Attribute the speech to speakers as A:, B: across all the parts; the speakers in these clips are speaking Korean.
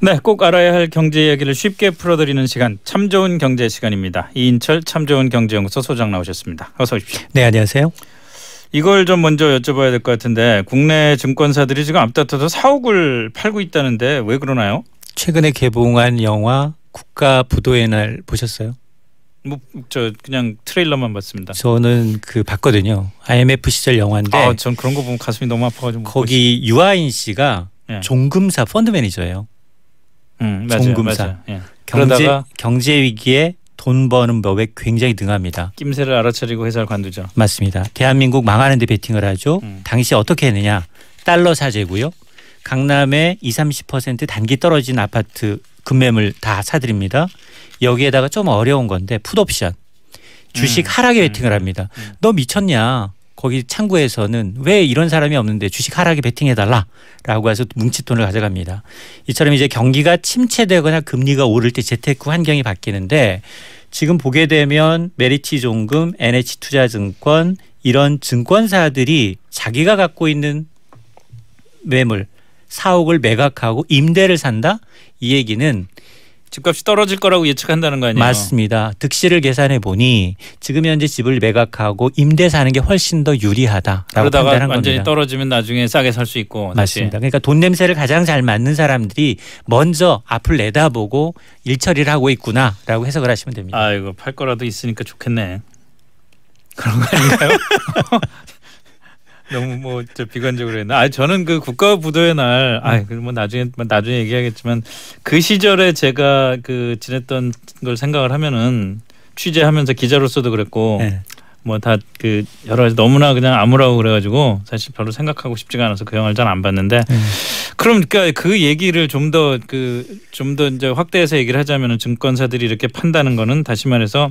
A: 네, 꼭 알아야 할 경제 이야기를 쉽게 풀어드리는 시간 참 좋은 경제 시간입니다. 이인철 참 좋은 경제연구소 소장 나오셨습니다. 어서 오십시오.
B: 네, 안녕하세요.
A: 이걸 좀 먼저 여쭤봐야 될 것 같은데 국내 증권사들이 지금 앞다퉈서 사옥을 팔고 있다는데 왜 그러나요?
B: 최근에 개봉한 영화 국가 부도의 날 보셨어요?
A: 뭐 저 그냥 트레일러만 봤습니다.
B: 저는 그 봤거든요. IMF 시절 영화인데
A: 아, 전 그런 거 보면 가슴이 너무 아파가지고 못
B: 거기 유아인 씨가
A: 예.
B: 종금사 펀드 매니저예요.
A: 음, 맞아요,
B: 종금사.
A: 맞아요. 예.
B: 경제
A: 그러다가
B: 경제 위기에 돈 버는 법에 굉장히 능합니다.
A: 낌새를 알아차리고 회사를 관두죠.
B: 맞습니다. 대한민국 망하는데 베팅을 하죠.
A: 음.
B: 당시 어떻게 했느냐? 달러 사재고요. 강남에 2, 30% 단기 떨어진 아파트 급매물 다 사드립니다. 여기에다가 좀 어려운 건데 풋옵션. 주식
A: 음.
B: 하락에
A: 음.
B: 베팅을 합니다.
A: 음.
B: 너 미쳤냐? 거기 창구에서는 왜 이런 사람이 없는데 주식 하락에 베팅해달라라고 해서 뭉칫돈을 가져갑니다. 이처럼 이제 경기가 침체되거나 금리가 오를 때 재테크 환경이 바뀌는데 지금 보게 되면 메리츠 종금, NH투자증권 이런 증권사들이 자기가 갖고 있는 매물 사옥을 매각하고 임대를 산다 이 얘기는
A: 집값이 떨어질 거라고 예측한다는 거 아니에요?
B: 맞습니다. 득실을 계산해 보니 지금 현재 집을 매각하고 임대 사는 게 훨씬 더 유리하다라고
A: 그러다가
B: 판단한
A: 완전히
B: 겁니다.
A: 떨어지면 나중에 싸게 살 수 있고 다시.
B: 맞습니다. 그러니까 돈 냄새를 가장 잘 맡는 사람들이 먼저 앞을 내다보고 일 처리를 하고 있구나라고 해석을 하시면 됩니다.
A: 아이고 팔 거라도 있으니까 좋겠네. 그런 거 아닌가요? 너무 뭐 저 비관적으로 했나? 아 저는 그 국가 부도의 날, 아뭐 나중에 뭐 나중에 얘기하겠지만 그 시절에 제가 그 지냈던 걸 생각을 하면은 취재하면서 기자로서도 그랬고
B: 네.
A: 뭐다 그 여러 가지 너무나 그냥 아무라고 그래가지고 사실 별로 생각하고 싶지가 않아서 그 영화를 잘 안 봤는데
B: 음.
A: 그럼 그러니까 그 얘기를 좀 더 그 좀 더 이제 확대해서 얘기를 하자면은 증권사들이 이렇게 판다는 거는 다시 말해서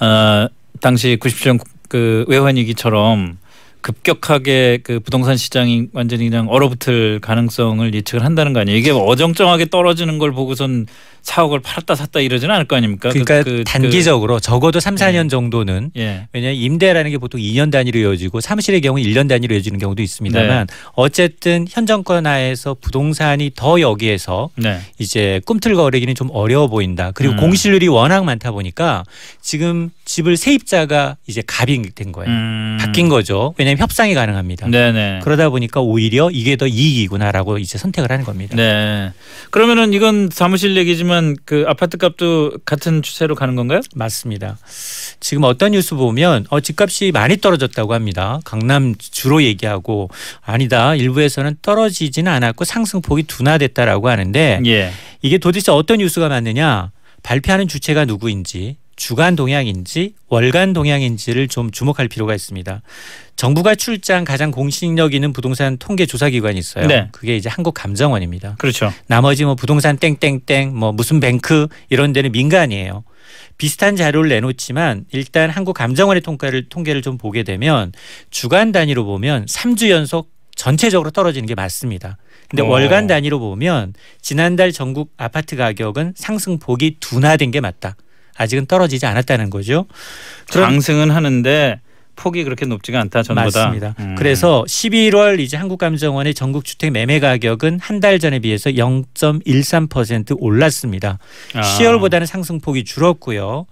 A: 어 당시 97년 그 외환 위기처럼 급격하게 그 부동산 시장이 완전히 그냥 얼어붙을 가능성을 예측을 한다는 거 아니에요. 이게 어정쩡하게 떨어지는 걸 보고선 사옥을 팔았다 샀다 이러지는 않을 거 아닙니까? 그-
B: 그러니까
A: 그- 그-
B: 단기적으로 적어도 3, 4년 정도는
A: 예.
B: 왜냐하면 임대라는 게 보통 2년 단위로 이어지고 사무실의 경우 1년 단위로 이어지는 경우도 있습니다만 어쨌든 현 정권 하에서 부동산이 더 여기에서
A: 네.
B: 이제 꿈틀거리기는 좀 어려워 보인다. 그리고
A: 음.
B: 공실률이 워낙 많다 보니까 지금 집을 세입자가 이제 갑이 된 거예요.
A: 음.
B: 바뀐 거죠. 왜냐하면 협상이 가능합니다.
A: 네네.
B: 그러다 보니까 오히려 이게 더 이익이구나라고 이제 선택을 하는 겁니다.
A: 네. 그러면은 이건 사무실 얘기지만 그 아파트 값도 같은 추세로 가는 건가요?
B: 맞습니다. 지금 어떤 뉴스 보면 어, 집값이 많이 떨어졌다고 합니다. 강남 주로 얘기하고 아니다. 일부에서는 떨어지지는 않았고 상승폭이 둔화됐다라고 하는데
A: 예.
B: 이게 도대체 어떤 뉴스가 맞느냐? 발표하는 주체가 누구인지 주간 동향인지 월간 동향인지를 좀 주목할 필요가 있습니다. 정부가 출자한 가장 공신력 있는 부동산 통계 조사 기관이 있어요.
A: 네.
B: 그게 이제 한국 감정원입니다.
A: 그렇죠.
B: 나머지 뭐 부동산 땡땡땡 뭐 무슨 뱅크 이런 데는 민간이에요. 비슷한 자료를 내놓지만 일단 한국 감정원의 통계를 통계를 좀 보게 되면 주간 단위로 보면 3주 연속 전체적으로 떨어지는 게 맞습니다. 근데
A: 어.
B: 월간 단위로 보면 지난달 전국 아파트 가격은 상승폭이 둔화된 게 맞다. 아직은 떨어지지 않았다는 거죠.
A: 상승은 하는데 폭이 그렇게 높지가 않다 전보다.
B: 맞습니다.
A: 음.
B: 그래서 11월 이제 한국감정원의 전국 주택 매매 가격은 한 달 전에 비해서 0.13% 올랐습니다.
A: 아.
B: 10월보다는 상승폭이 줄었고요.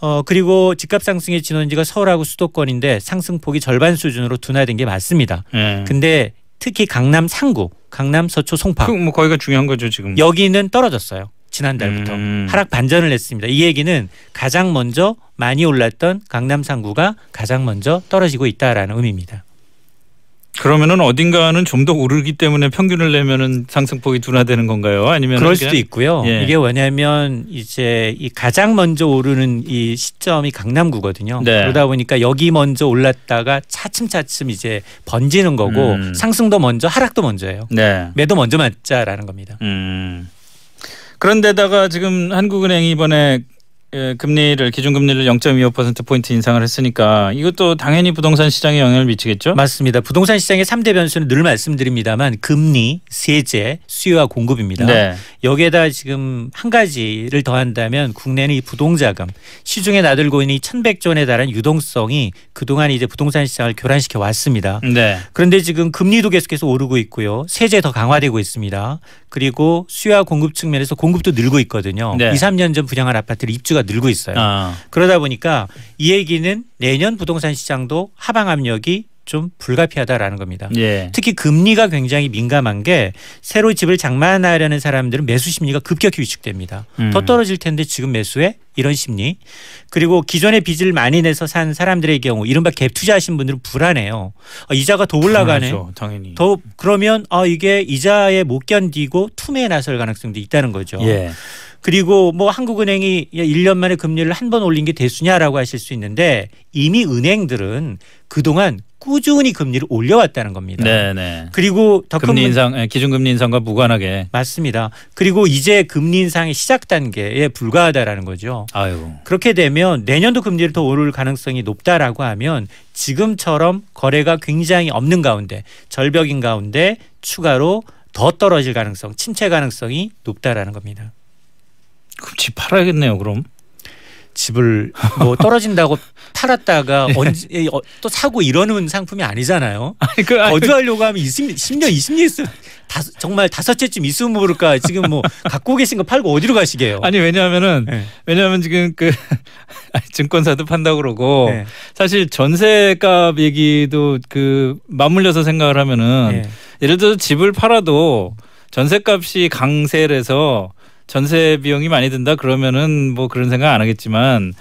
B: 어 그리고 집값 상승의 진원지가 서울하고 수도권인데 상승폭이 절반 수준으로 둔화된 게 맞습니다.
A: 예.
B: 근데 특히 강남 상구, 강남 서초 송파
A: 그 뭐 거기가 중요한 거죠 지금.
B: 여기는 떨어졌어요. 지난달부터
A: 음.
B: 하락 반전을 했습니다. 이 얘기는 가장 먼저 많이 올랐던 강남 상구가 가장 먼저 떨어지고 있다라는 의미입니다.
A: 그러면은 어딘가는 좀 더 오르기 때문에 평균을 내면은 상승폭이 둔화되는 건가요? 아니면
B: 그럴 수도 있고요.
A: 예.
B: 이게 왜냐하면 이제 이 가장 먼저 오르는 이 시점이 강남구거든요.
A: 네.
B: 그러다 보니까 여기 먼저 올랐다가 차츰차츰 이제 번지는 거고
A: 음.
B: 상승도 먼저 하락도 먼저예요.
A: 네.
B: 매도 먼저 맞자라는 겁니다.
A: 음. 그런데다가 지금 한국은행이 이번에 예, 금리를 기준금리를 0.25% 포인트 인상을 했으니까 이것도 당연히 부동산 시장에 영향을 미치겠죠?
B: 맞습니다. 부동산 시장의 3대 변수는 늘 말씀드립니다만 금리, 세제, 수요와 공급입니다.
A: 네.
B: 여기에다 지금 한 가지를 더한다면 국내는 이 부동자금 시중에 나들고 있는 이 1,100조 원에 달한 유동성이 그동안 이제 부동산 시장을 교란시켜 왔습니다.
A: 네.
B: 그런데 지금 금리도 계속해서 오르고 있고요. 세제 더 강화되고 있습니다. 그리고 수요와 공급 측면에서 공급도 늘고 있거든요.
A: 네.
B: 2, 3년 전 분양한 아파트를 입주가 늘고 있어요.
A: 아.
B: 그러다 보니까 이 얘기는 내년 부동산 시장도 하방 압력이 좀 불가피하다라는 겁니다.
A: 예.
B: 특히 금리가 굉장히 민감한 게 새로 집을 장만하려는 사람들은 매수 심리가 급격히 위축됩니다.
A: 음.
B: 더 떨어질 텐데 지금 매수해 이런 심리. 그리고 기존에 빚을 많이 내서 산 사람들의 경우 이른바 갭 투자하신 분들은 불안해요. 아, 이자가 더 올라가네.
A: 당연하죠, 당연히.
B: 더 그러면 아 이게 이자에 못 견디고 투매에 나설 가능성도 있다는 거죠.
A: 예.
B: 그리고 뭐 한국은행이 1년 만에 금리를 한 번 올린 게 대수냐라고 하실 수 있는데 이미 은행들은 그동안 꾸준히 금리를 올려왔다는 겁니다.
A: 네, 네.
B: 그리고 더큰
A: 금리
B: 문-
A: 인상, 예, 기준금리 인상과 무관하게.
B: 맞습니다. 그리고 이제 금리 인상의 시작 단계에 불과하다라는 거죠.
A: 아유.
B: 그렇게 되면 내년도 금리를 더 오를 가능성이 높다라고 하면 지금처럼 거래가 굉장히 없는 가운데 절벽인 가운데 추가로 더 떨어질 가능성, 침체 가능성이 높다라는 겁니다.
A: 그럼 집 팔아야겠네요, 그럼.
B: 집을 뭐 떨어진다고 팔았다가 언제 어, 또 사고 이러는 상품이 아니잖아요.
A: 아니, 그, 아니,
B: 거주하려고 하면 20, 10년, 20년 있으면 다, 정말 다섯째쯤 있으면 모를까 지금 뭐 갖고 계신 거 팔고 어디로 가시게요?
A: 아니 왜냐하면은
B: 네.
A: 왜냐하면 지금 그 증권사도 판다 그러고
B: 네.
A: 사실 전세값 얘기도 그 맞물려서 생각을 하면은
B: 네.
A: 예를 들어서 집을 팔아도 전세값이 강세라서 전세 비용이 많이 든다 그러면은 뭐 그런 생각 안 하겠지만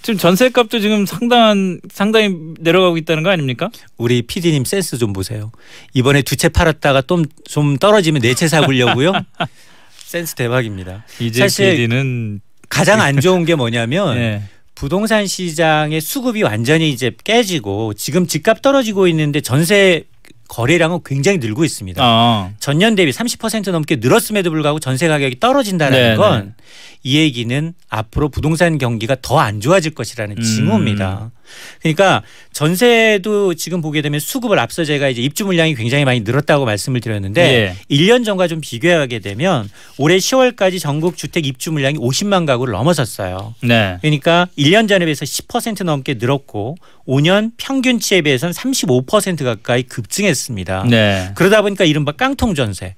A: 지금 전세 값도 지금 상당한 상당히 내려가고 있다는 거 아닙니까?
B: 우리 PD님 센스 좀 보세요. 이번에 두 채 팔았다가 좀, 좀 떨어지면 네 채 사보려고요. 센스 대박입니다.
A: 이제
B: 사실
A: PD는
B: 가장 안 좋은 게 뭐냐면
A: 예.
B: 부동산 시장의 수급이 완전히 이제 깨지고 지금 집값 떨어지고 있는데 전세 거래량은 굉장히 늘고 있습니다.
A: 어.
B: 전년 대비 30% 넘게 늘었음에도 불구하고 전세 가격이 떨어진다는
A: 네,
B: 건이 얘기는 앞으로 부동산 경기가 더 안 좋아질 것이라는
A: 음.
B: 징후입니다. 그러니까 전세도 지금 보게 되면 수급을 앞서 제가 이제 입주 물량이 굉장히 많이 늘었다고 말씀을 드렸는데
A: 예.
B: 1년 전과 좀 비교하게 되면 올해 10월까지 전국 주택 입주 물량이 50만 가구를 넘어섰어요.
A: 네.
B: 그러니까 1년 전에 비해서 10% 넘게 늘었고 5년 평균치에 비해서는 35% 가까이 급증했습니다.
A: 네.
B: 그러다 보니까 이른바 깡통 전세.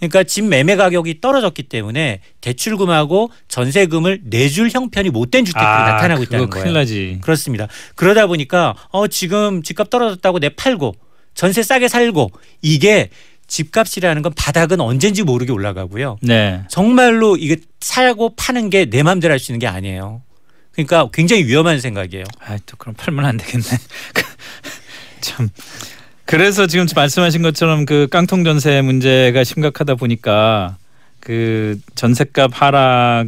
B: 그러니까 집 매매 가격이 떨어졌기 때문에 대출금하고 전세금을 내줄 형편이 못된 주택들이 나타나고 있다는
A: 아, 그거 큰일
B: 거예요.
A: 나지.
B: 그렇습니다. 그러다 보니까 어 지금 집값 떨어졌다고 내 팔고 전세 싸게 살고 이게 집값이라는 건 바닥은 언젠지 모르게 올라가고요.
A: 네.
B: 정말로 이게 사고 파는 게 내 마음대로 할 수 있는 게 아니에요. 그러니까 굉장히 위험한 생각이에요.
A: 아, 또 그럼 팔면 안 되겠네. 참. 그래서 지금 말씀하신 것처럼 그 깡통 전세 문제가 심각하다 보니까 그 전세값 하락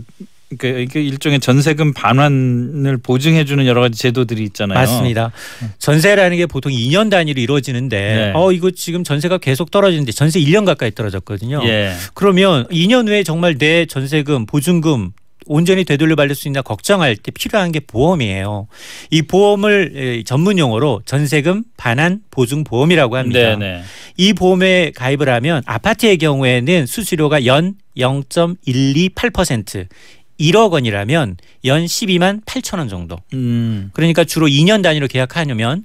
A: 그 이게 일종의 전세금 반환을 보증해 주는 여러 가지 제도들이 있잖아요.
B: 맞습니다. 전세라는 게 보통 2년 단위로 이루어지는데
A: 네.
B: 어 이거 지금 전세가 계속 떨어지는데 전세 1년 가까이 떨어졌거든요.
A: 예.
B: 그러면 2년 후에 정말 내 전세금 보증금 온전히 되돌려 받을 수 있나 걱정할 때 필요한 게 보험이에요. 이 보험을 에, 전문 용어로 전세금 반환 보증 보험이라고 합니다.
A: 네, 네.
B: 이 보험에 가입을 하면 아파트의 경우에는 수수료가 연 0.128% 1억 원이라면 연 12만 8천 원 정도.
A: 음.
B: 그러니까 주로 2년 단위로 계약하려면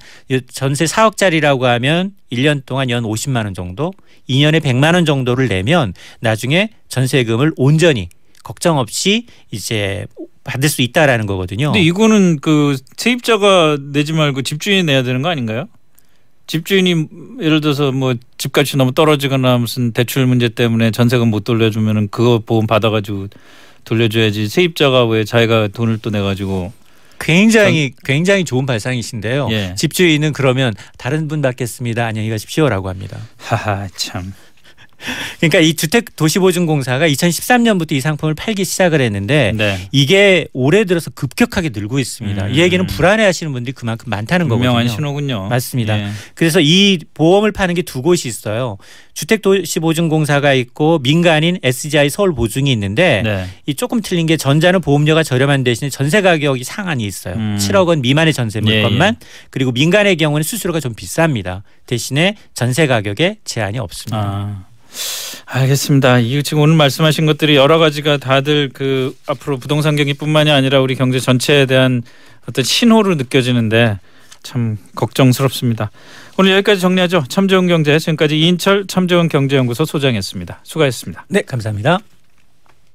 B: 전세 4억짜리라고 하면 1년 동안 연 50만 원 정도, 2년에 100만 원 정도를 내면 나중에 전세금을 온전히 걱정 없이 이제 받을 수 있다라는 거거든요.
A: 근데 이거는 그 세입자가 내지 말고 집주인이 내야 되는 거 아닌가요? 집주인이 예를 들어서 뭐 집값이 너무 떨어지거나 무슨 대출 문제 때문에 전세금 못 돌려주면은 그거 보험 받아가지고 돌려줘야지 세입자가 왜 자기가 돈을 또 내가지고
B: 굉장히 굉장히 좋은 발상이신데요.
A: 예.
B: 집주인은 그러면 다른 분 받겠습니다. 안녕히 가십시오라고 합니다.
A: 하하 참
B: 그러니까 이 주택 도시보증공사가 2013년부터 이 상품을 팔기 시작을 했는데
A: 네.
B: 이게 올해 들어서 급격하게 늘고 있습니다.
A: 음.
B: 이 얘기는 불안해하시는 분들이 그만큼 많다는
A: 분명한
B: 거거든요.
A: 신호군요.
B: 맞습니다.
A: 예.
B: 그래서 이 보험을 파는 게 두 곳이 있어요. 주택도시보증공사가 있고 민간인 SGI 서울보증이 있는데
A: 네.
B: 이 조금 틀린 게 전자는 보험료가 저렴한 대신에 전세 가격이 상한이 있어요.
A: 음.
B: 7억 원 미만의 전세
A: 예,
B: 물건만 그리고 민간의 경우는 수수료가 좀 비쌉니다. 대신에 전세 가격에 제한이 없습니다.
A: 아. 알겠습니다. 이 지금 오늘 말씀하신 것들이 여러 가지가 다들 그 앞으로 부동산 경기뿐만이 아니라 우리 경제 전체에 대한 어떤 신호로 느껴지는데 참 걱정스럽습니다. 오늘 여기까지 정리하죠. 참 좋은 경제 지금까지 이인철 참 좋은 경제연구소 소장이었습니다. 수고하셨습니다.
B: 네, 감사합니다.